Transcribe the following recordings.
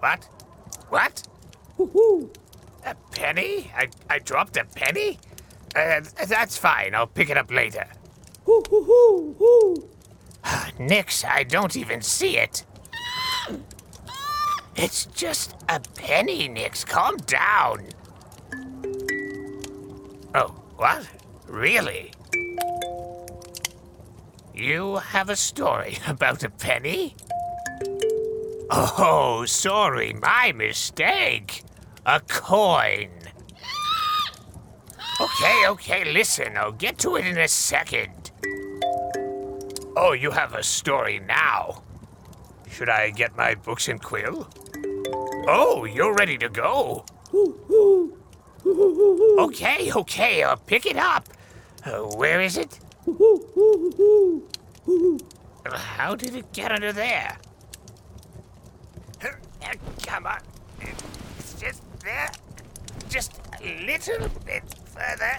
What? What? A penny? I, I dropped a penny? Uh, that's fine. I'll pick it up later. Nix, I don't even see it. It's just a penny, Nix. Calm down. Oh, what? Really? You have a story about a penny? Oh, sorry, my mistake. A coin. Okay, okay, listen, I'll get to it in a second. Oh, you have a story now. Should I get my books and quill? Oh, you're ready to go. Okay, okay, I'll pick it up. Uh, where is it? How did it get under there? Uh, Come on. It's just there. Just a little bit further.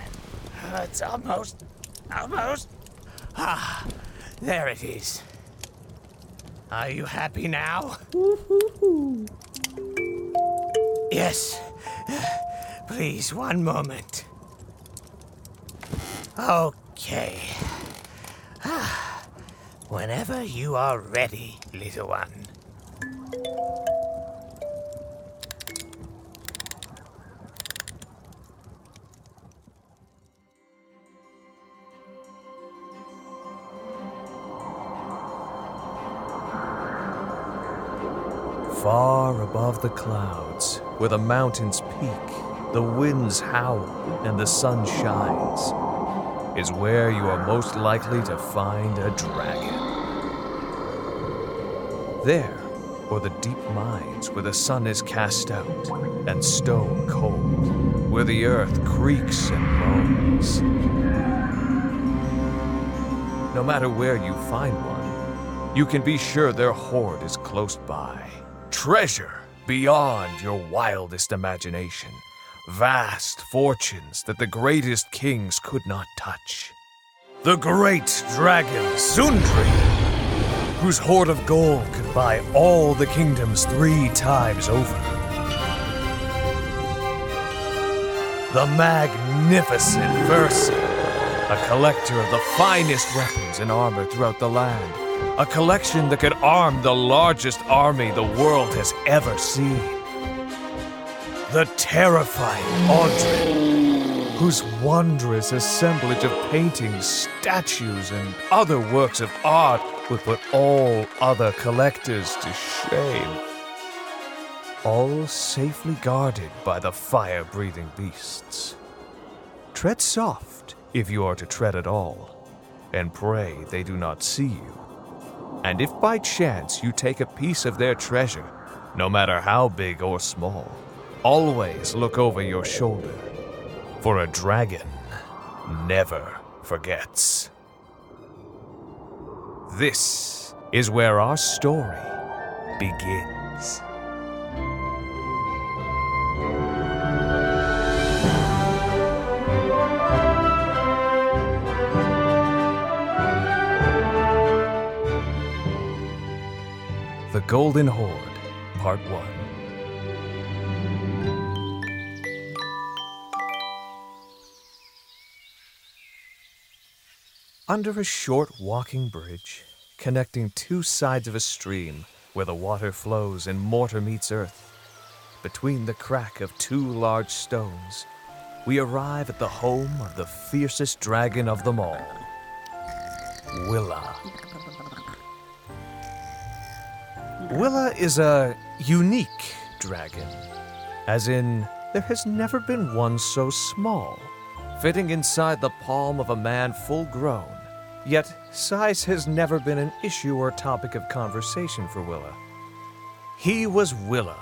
Uh, It's almost. Almost. Ah, there it is. Are you happy now? Yes. Please, one moment. Okay. Ah, Whenever you are ready, little one. Far above the clouds, where the mountains peak, the winds howl, and the sun shines, is where you are most likely to find a dragon. There, or the deep mines where the sun is cast out and stone cold, where the earth creaks and moans. No matter where you find one, you can be sure their hoard is close by. Treasure beyond your wildest imagination. Vast fortunes that the greatest kings could not touch. The great dragon Sundri, whose hoard of gold could buy all the kingdoms three times over. The magnificent Versi, a collector of the finest weapons and armor throughout the land. A collection that could arm the largest army the world has ever seen. The terrifying Audrey, whose wondrous assemblage of paintings, statues, and other works of art would put all other collectors to shame. All safely guarded by the fire breathing beasts. Tread soft if you are to tread at all, and pray they do not see you. And if by chance you take a piece of their treasure, no matter how big or small, always look over your shoulder, for a dragon never forgets. This is where our story begins. Golden Horde, Part 1. Under a short walking bridge, connecting two sides of a stream where the water flows and mortar meets earth, between the crack of two large stones, we arrive at the home of the fiercest dragon of them all, Willa. Willa is a unique dragon, as in, there has never been one so small, fitting inside the palm of a man full grown. Yet, size has never been an issue or topic of conversation for Willa. He was Willa,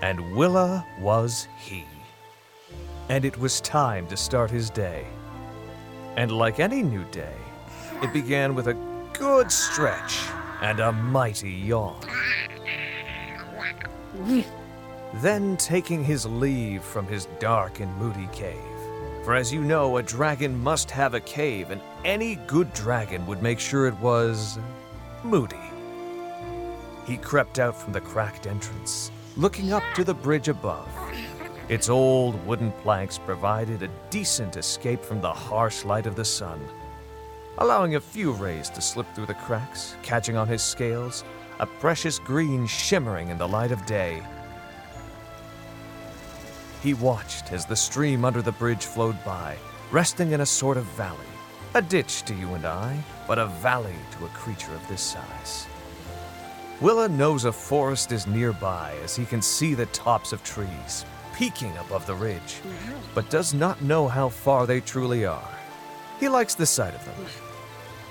and Willa was he. And it was time to start his day. And like any new day, it began with a good stretch and a mighty yawn. Then taking his leave from his dark and moody cave. For as you know, a dragon must have a cave, and any good dragon would make sure it was moody. he crept out from the cracked entrance, looking up to the bridge above. Its old wooden planks provided a decent escape from the harsh light of the sun, allowing a few rays to slip through the cracks, catching on his scales, a precious green shimmering in the light of day. He watched as the stream under the bridge flowed by, resting in a sort of valley. A ditch to you and I, but a valley to a creature of this size. Willa knows a forest is nearby as he can see the tops of trees peeking above the ridge, but does not know how far they truly are. He likes the sight of them.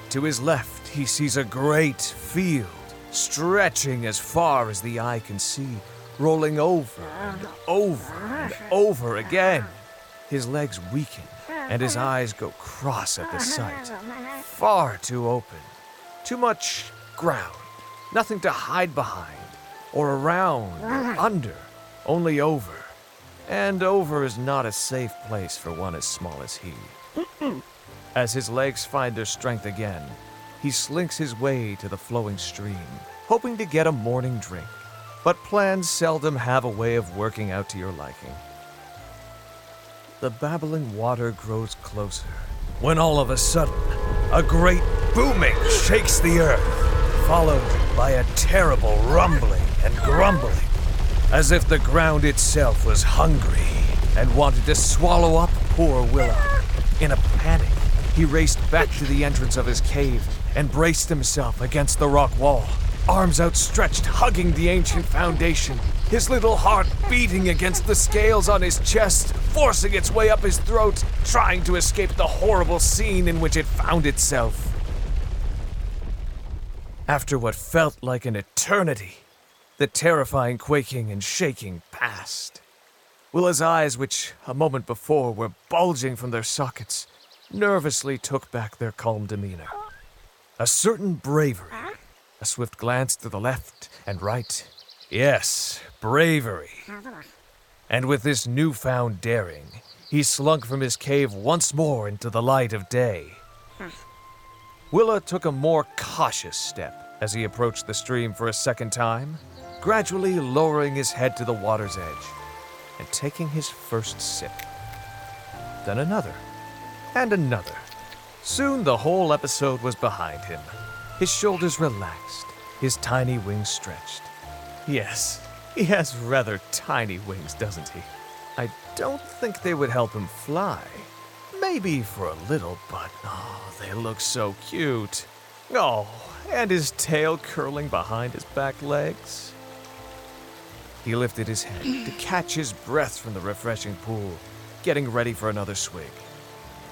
To his left, he sees a great field stretching as far as the eye can see, rolling over and over and over again. His legs weaken and his eyes go cross at the sight. Far too open, too much ground, nothing to hide behind, or around, or under, only over. And over is not a safe place for one as small as he. As his legs find their strength again, he slinks his way to the flowing stream, hoping to get a morning drink. But plans seldom have a way of working out to your liking. The babbling water grows closer, when all of a sudden, a great booming shakes the earth, followed by a terrible rumbling and grumbling, as if the ground itself was hungry and wanted to swallow up poor Willa. In a he raced back to the entrance of his cave and braced himself against the rock wall, arms outstretched, hugging the ancient foundation, his little heart beating against the scales on his chest, forcing its way up his throat, trying to escape the horrible scene in which it found itself. After what felt like an eternity, the terrifying quaking and shaking passed. Willa's eyes, which a moment before were bulging from their sockets, nervously took back their calm demeanor. A certain bravery, a swift glance to the left and right. Yes, bravery. And with this newfound daring, he slunk from his cave once more into the light of day. Willa took a more cautious step as he approached the stream for a second time, gradually lowering his head to the water's edge and taking his first sip. Then another, and another. Soon the whole episode was behind him. His shoulders relaxed, his tiny wings stretched. Yes, he has rather tiny wings, doesn't he? I don't think they would help him fly. Maybe for a little, but oh, they look so cute. Oh, and his tail curling behind his back legs. He lifted his head to catch his breath from the refreshing pool, getting ready for another swig,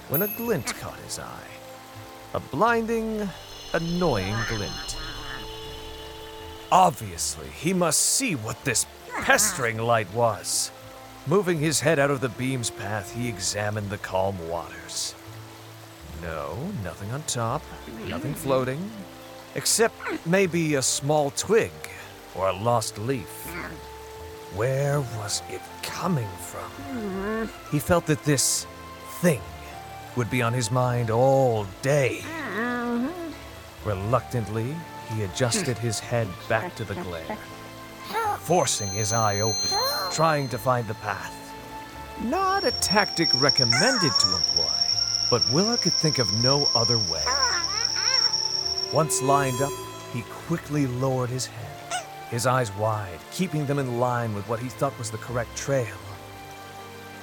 when a glint caught his eye. A blinding, annoying glint. Obviously, he must see what this pestering light was. Moving his head out of the beam's path, he examined the calm waters. No, nothing on top, nothing floating, except maybe a small twig or a lost leaf. Where was it coming from? He felt that this thing would be on his mind all day. Uh-huh. Reluctantly, he adjusted his head back to the glare, forcing his eye open, trying to find the path. Not a tactic recommended to employ, but Willa could think of no other way. Once lined up, he quickly lowered his head, his eyes wide, keeping them in line with what he thought was the correct trail.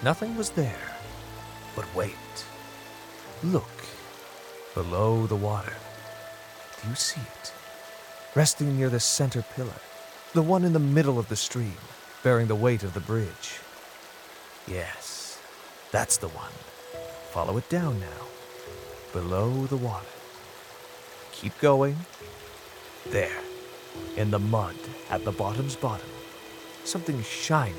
Nothing was there. But wait. Look. Below the water. Do you see it? Resting near the center pillar, the one in the middle of the stream, bearing the weight of the bridge. Yes, that's the one. Follow it down now. Below the water. Keep going. There, in the mud at the bottom's bottom, something shiny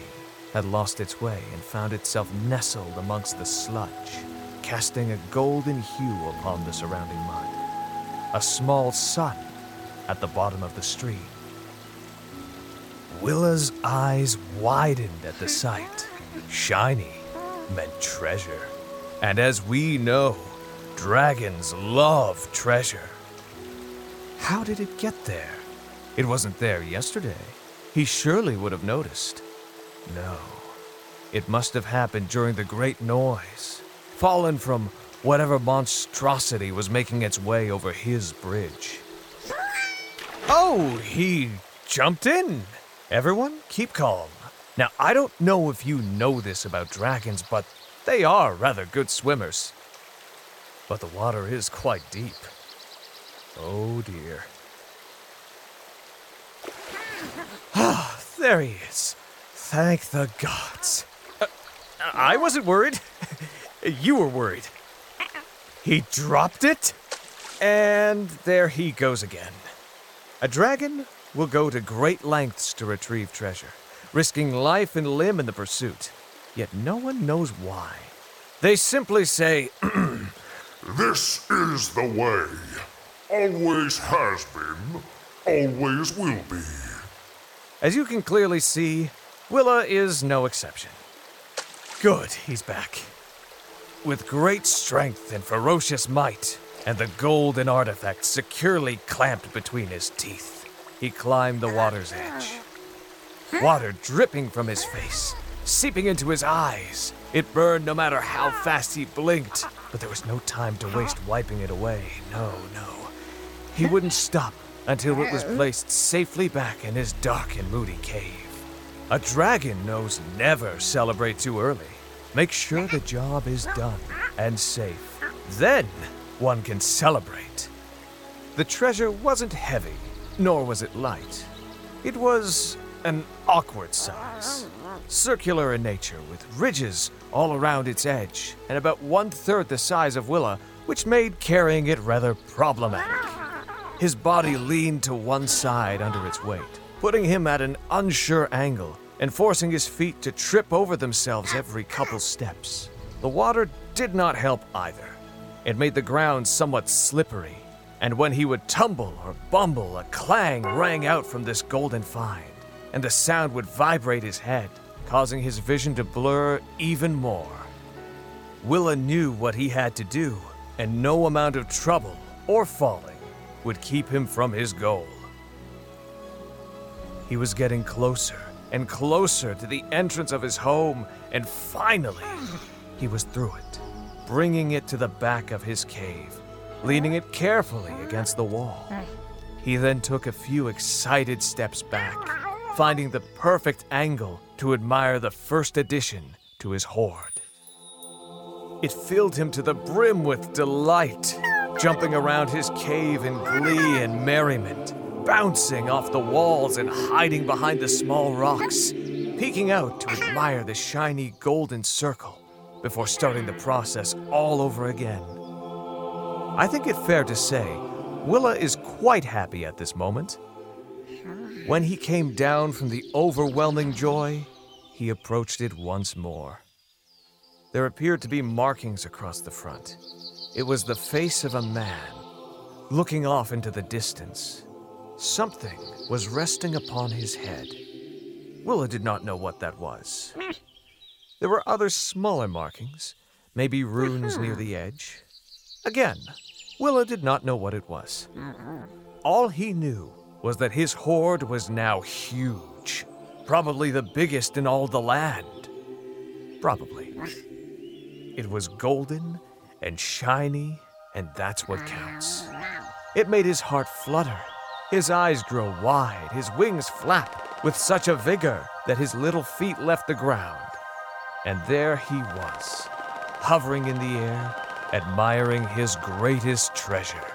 had lost its way and found itself nestled amongst the sludge, casting a golden hue upon the surrounding mud. A small sun at the bottom of the stream. Willa's eyes widened at the sight. Shiny meant treasure. And as we know, dragons love treasure. How did it get there? It wasn't there yesterday. He surely would have noticed. No. It must have happened during the great noise, fallen from whatever monstrosity was making its way over his bridge. Oh, he jumped in. Everyone, keep calm. Now, I don't know if you know this about dragons, but they are rather good swimmers. But the water is quite deep. Oh dear. Ah, there he is. Thank the gods. Uh, I wasn't worried. You were worried. He dropped it, and there he goes again. A dragon will go to great lengths to retrieve treasure, risking life and limb in the pursuit. Yet no one knows why. They simply say, This is the way. Always has been, always will be. As you can clearly see, Willa is no exception. Good, he's back. With great strength and ferocious might, and the golden artifact securely clamped between his teeth, he climbed the water's edge. Water dripping from his face, seeping into his eyes. It burned no matter how fast he blinked, but there was no time to waste wiping it away. No, no. He wouldn't stop until it was placed safely back in his dark and moody cave. A dragon knows never celebrate too early. Make sure the job is done and safe. Then one can celebrate. The treasure wasn't heavy, nor was it light. It was an awkward size, circular in nature, with ridges all around its edge, and about one third the size of Willa, which made carrying it rather problematic. His body leaned to one side under its weight, putting him at an unsure angle and forcing his feet to trip over themselves every couple steps. The water did not help either. It made the ground somewhat slippery, and when he would tumble or bumble, a clang rang out from this golden find, and the sound would vibrate his head, causing his vision to blur even more. Willa knew what he had to do, and no amount of trouble or falling would keep him from his goal. He was getting closer and closer to the entrance of his home, and finally, he was through it, bringing it to the back of his cave, leaning it carefully against the wall. He then took a few excited steps back, finding the perfect angle to admire the first addition to his hoard. It filled him to the brim with delight, jumping around his cave in glee and merriment, bouncing off the walls and hiding behind the small rocks, peeking out to admire the shiny golden circle before starting the process all over again. I think it fair to say Willa is quite happy at this moment. When he came down from the overwhelming joy, he approached it once more. There appeared to be markings across the front. It was the face of a man, looking off into the distance. Something was resting upon his head. Willa did not know what that was. There were other smaller markings, maybe runes near the edge. Again, Willa did not know what it was. All he knew was that his hoard was now huge, probably the biggest in all the land. Probably. It was golden and shiny, and that's what counts. It made his heart flutter, his eyes grow wide, his wings flap with such a vigor that his little feet left the ground. And there he was, hovering in the air, admiring his greatest treasure.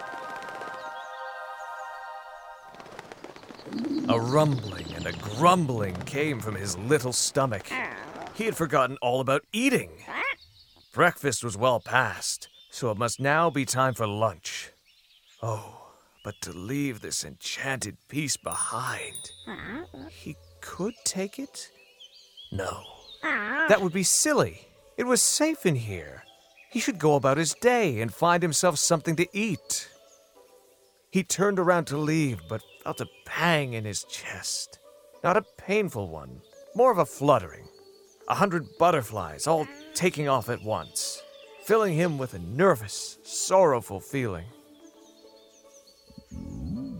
A rumbling and a grumbling came from his little stomach. He had forgotten all about eating. Breakfast was well past, so it must now be time for lunch. Oh, but to leave this enchanted piece behind. He could take it? No. That would be silly. It was safe in here. He should go about his day and find himself something to eat. He turned around to leave, but felt a pang in his chest. Not a painful one, more of a fluttering. A hundred butterflies all taking off at once, filling him with a nervous, sorrowful feeling.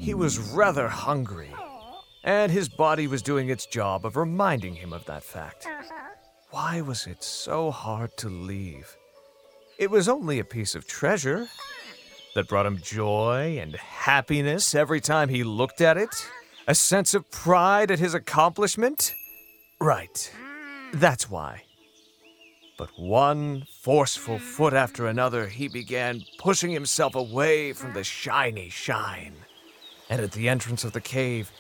He was rather hungry, and his body was doing its job of reminding him of that fact. Why was it so hard to leave? It was only a piece of treasure that brought him joy and happiness every time he looked at it, a sense of pride at his accomplishment. Right, that's why. But one forceful foot after another, he began pushing himself away from the shiny shine. And at the entrance of the cave,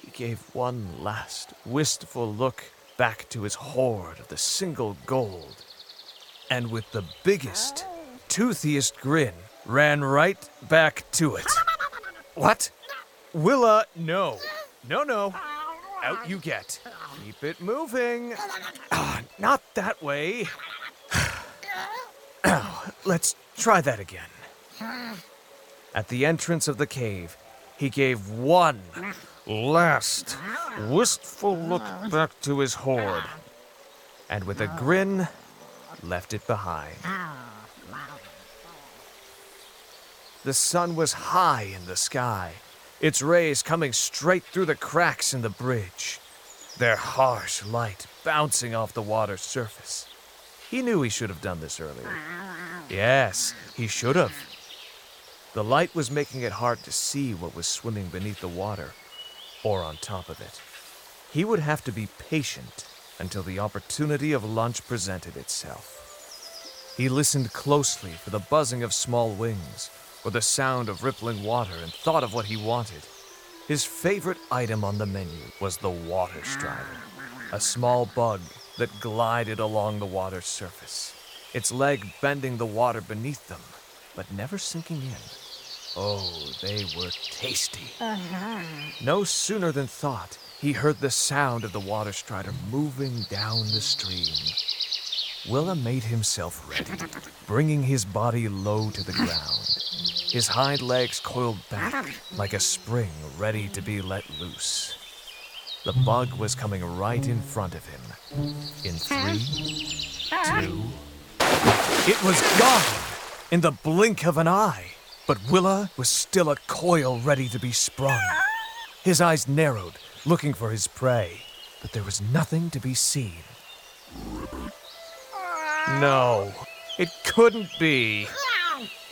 he gave one last wistful look back to his hoard of the single gold. And with the biggest, toothiest grin, ran right back to it. What? Willa, no. No, no. Out you get. Keep it moving. Ah, not that way. Ow, let's try that again. At the entrance of the cave, he gave one last wistful look back to his hoard, and with a grin, left it behind. The sun was high in the sky, its rays coming straight through the cracks in the bridge, their harsh light bouncing off the water's surface. He knew he should have done this earlier. Yes, he should have. The light was making it hard to see what was swimming beneath the water or on top of it. He would have to be patient until the opportunity of lunch presented itself. He listened closely for the buzzing of small wings or the sound of rippling water and thought of what he wanted. His favorite item on the menu was the water strider, a small bug that glided along the water's surface, its leg bending the water beneath them, but never sinking in. Oh, they were tasty. Uh-huh. No sooner than thought, he heard the sound of the water strider moving down the stream. Willa made himself ready, bringing his body low to the ground. His hind legs coiled back like a spring ready to be let loose. The bug was coming right in front of him. In three, two, it was gone in the blink of an eye. But Willa was still a coil ready to be sprung. His eyes narrowed, looking for his prey, but there was nothing to be seen. No, it couldn't be.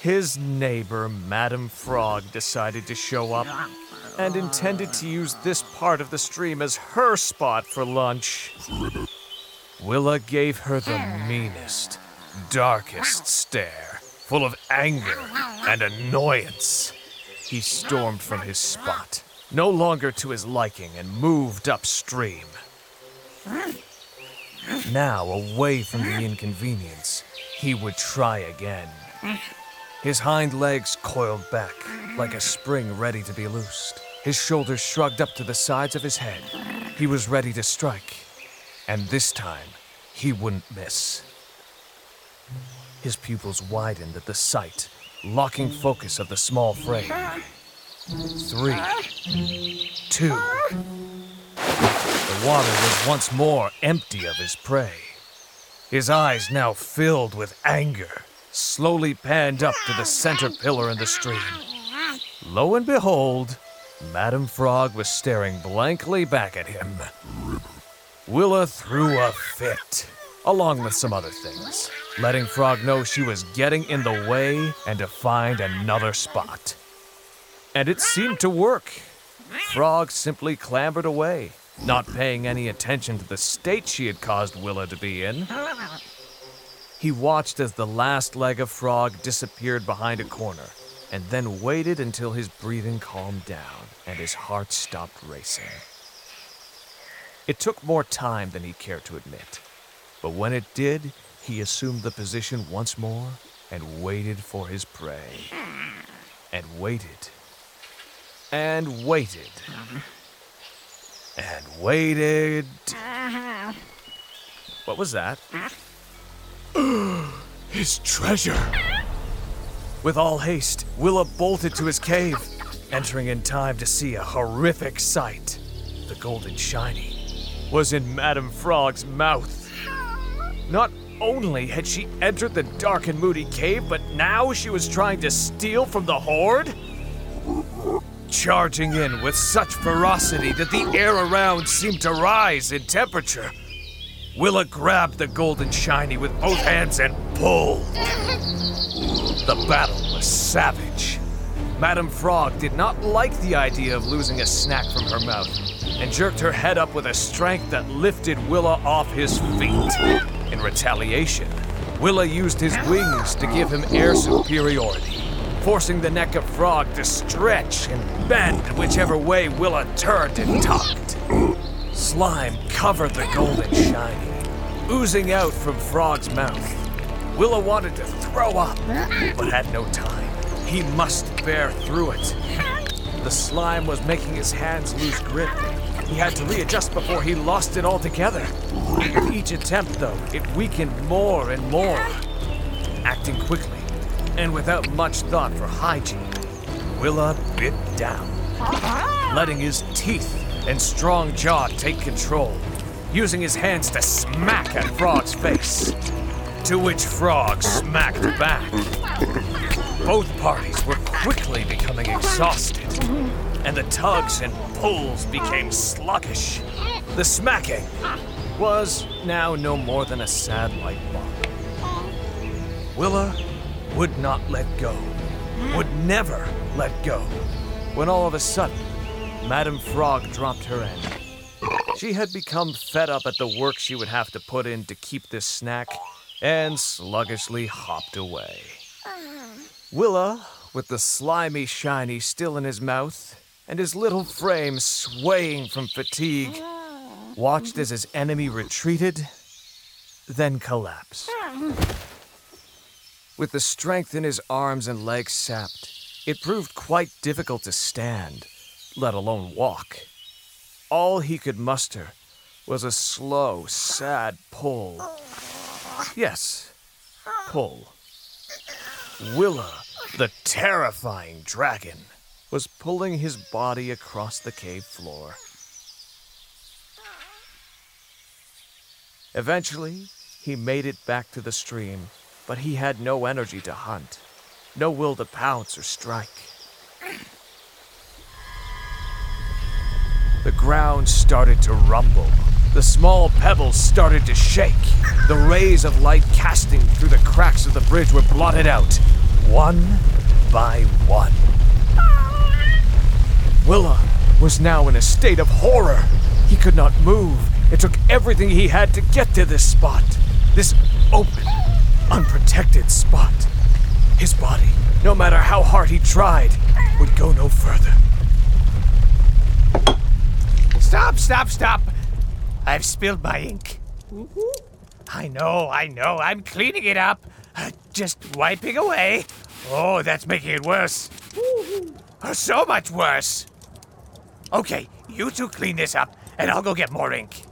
His neighbor, Madam Frog, decided to show up and intended to use this part of the stream as her spot for lunch. Willa gave her the meanest, darkest stare, full of anger and annoyance. He stormed from his spot, no longer to his liking, and moved upstream. Now, away from the inconvenience, he would try again. His hind legs coiled back, like a spring ready to be loosed. His shoulders shrugged up to the sides of his head. He was ready to strike. And this time, he wouldn't miss. His pupils widened at the sight, locking focus of the small frame. Three, two. The water was once more empty of his prey. His eyes now filled with anger, slowly panned up to the center pillar in the stream. Lo and behold, Madam Frog was staring blankly back at him. Willa threw a fit, along with some other things, letting Frog know she was getting in the way and to find another spot. And it seemed to work. Frog simply clambered away, not paying any attention to the state she had caused Willa to be in. He watched as the last leg of Frog disappeared behind a corner, and then waited until his breathing calmed down and his heart stopped racing. It took more time than he cared to admit, but when it did, he assumed the position once more and waited for his prey. And waited. And waited. And waited. What was that? his treasure! With all haste, Willa bolted to his cave, entering in time to see a horrific sight. The golden shiny was in Madam Frog's mouth. Not only had she entered the dark and moody cave, but now she was trying to steal from the hoard? charging in with such ferocity that the air around seemed to rise in temperature. Willa grabbed the golden shiny with both hands and pulled. The battle was savage. Madam Frog did not like the idea of losing a snack from her mouth and jerked her head up with a strength that lifted Willa off his feet. In retaliation, Willa used his wings to give him air superiority, forcing the neck of Frog to stretch and bend whichever way Willa turned and tugged. Slime covered the golden shiny, oozing out from Frog's mouth. Willa wanted to throw up, but had no time. He must bear through it. The slime was making his hands lose grip. He had to readjust before he lost it altogether. With each attempt, though, it weakened more and more. Acting quickly, and without much thought for hygiene, Willa bit down, letting his teeth and strong jaw take control, using his hands to smack at Frog's face. To which Frog smacked back. Both parties were quickly becoming exhausted, and the tugs and pulls became sluggish. The smacking was now no more than a sad light bulb. Willa would not let go, would never let go, when all of a sudden, Madam Frog dropped her end. She had become fed up at the work she would have to put in to keep this snack and sluggishly hopped away. Willa, with the slimy shiny still in his mouth and his little frame swaying from fatigue, watched as his enemy retreated, then collapsed. With the strength in his arms and legs sapped, it proved quite difficult to stand, let alone walk. All he could muster was a slow, sad pull. Yes, pull. Willa, the terrifying dragon, was pulling his body across the cave floor. Eventually, he made it back to the stream, but he had no energy to hunt, no will to pounce or strike. The ground started to rumble. The small pebbles started to shake. The rays of light casting through the cracks of the bridge were blotted out, one by one. Willa was now in a state of horror. He could not move. It took everything he had to get to this spot. This open, unprotected spot. His body, no matter how hard he tried, would go no further. Stop, stop, stop. I've spilled my ink. I know, I know. I'm cleaning it up. Uh, Just wiping away. Oh, that's making it worse. Oh, so much worse. Okay, you two clean this up, and I'll go get more ink.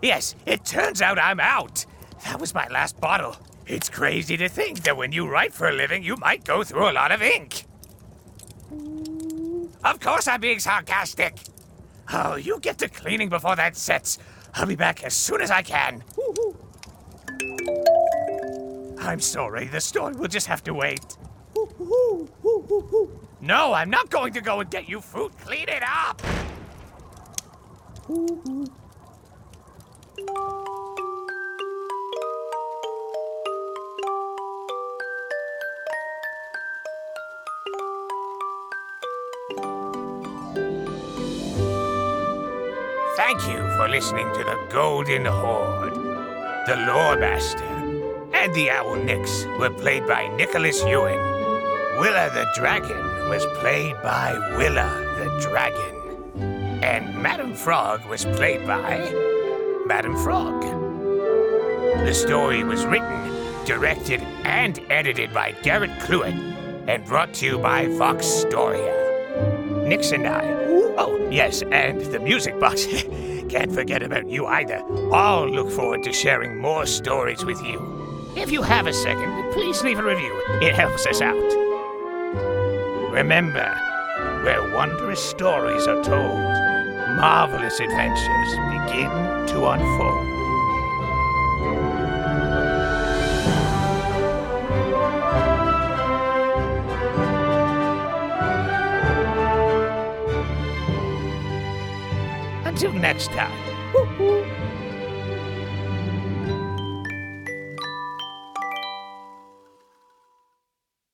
Yes, it turns out I'm out. That was my last bottle. It's crazy to think that when you write for a living, you might go through a lot of ink. Of course, I'm being sarcastic. Oh, you get to cleaning before that sets. I'll be back as soon as I can. I'm sorry, the story will just have to wait. No, I'm not going to go and get you food. Clean it up. Thank you for listening to the Golden Horde. The Lore Master and the Owl Nix were played by Nikolas Yuen. Willa the Dragon was played by Willa the Dragon. And Madam Frog was played by Madam Frog. The story was written, directed, and edited by Garrett Cluett and brought to you by Vox Storia. Nix and I. Oh, yes, and the music box. Can't forget about you either. All look forward to sharing more stories with you. If you have a second, please leave a review. It helps us out. Remember, where wondrous stories are told, marvelous adventures begin to unfold. Until next time. Woo-hoo.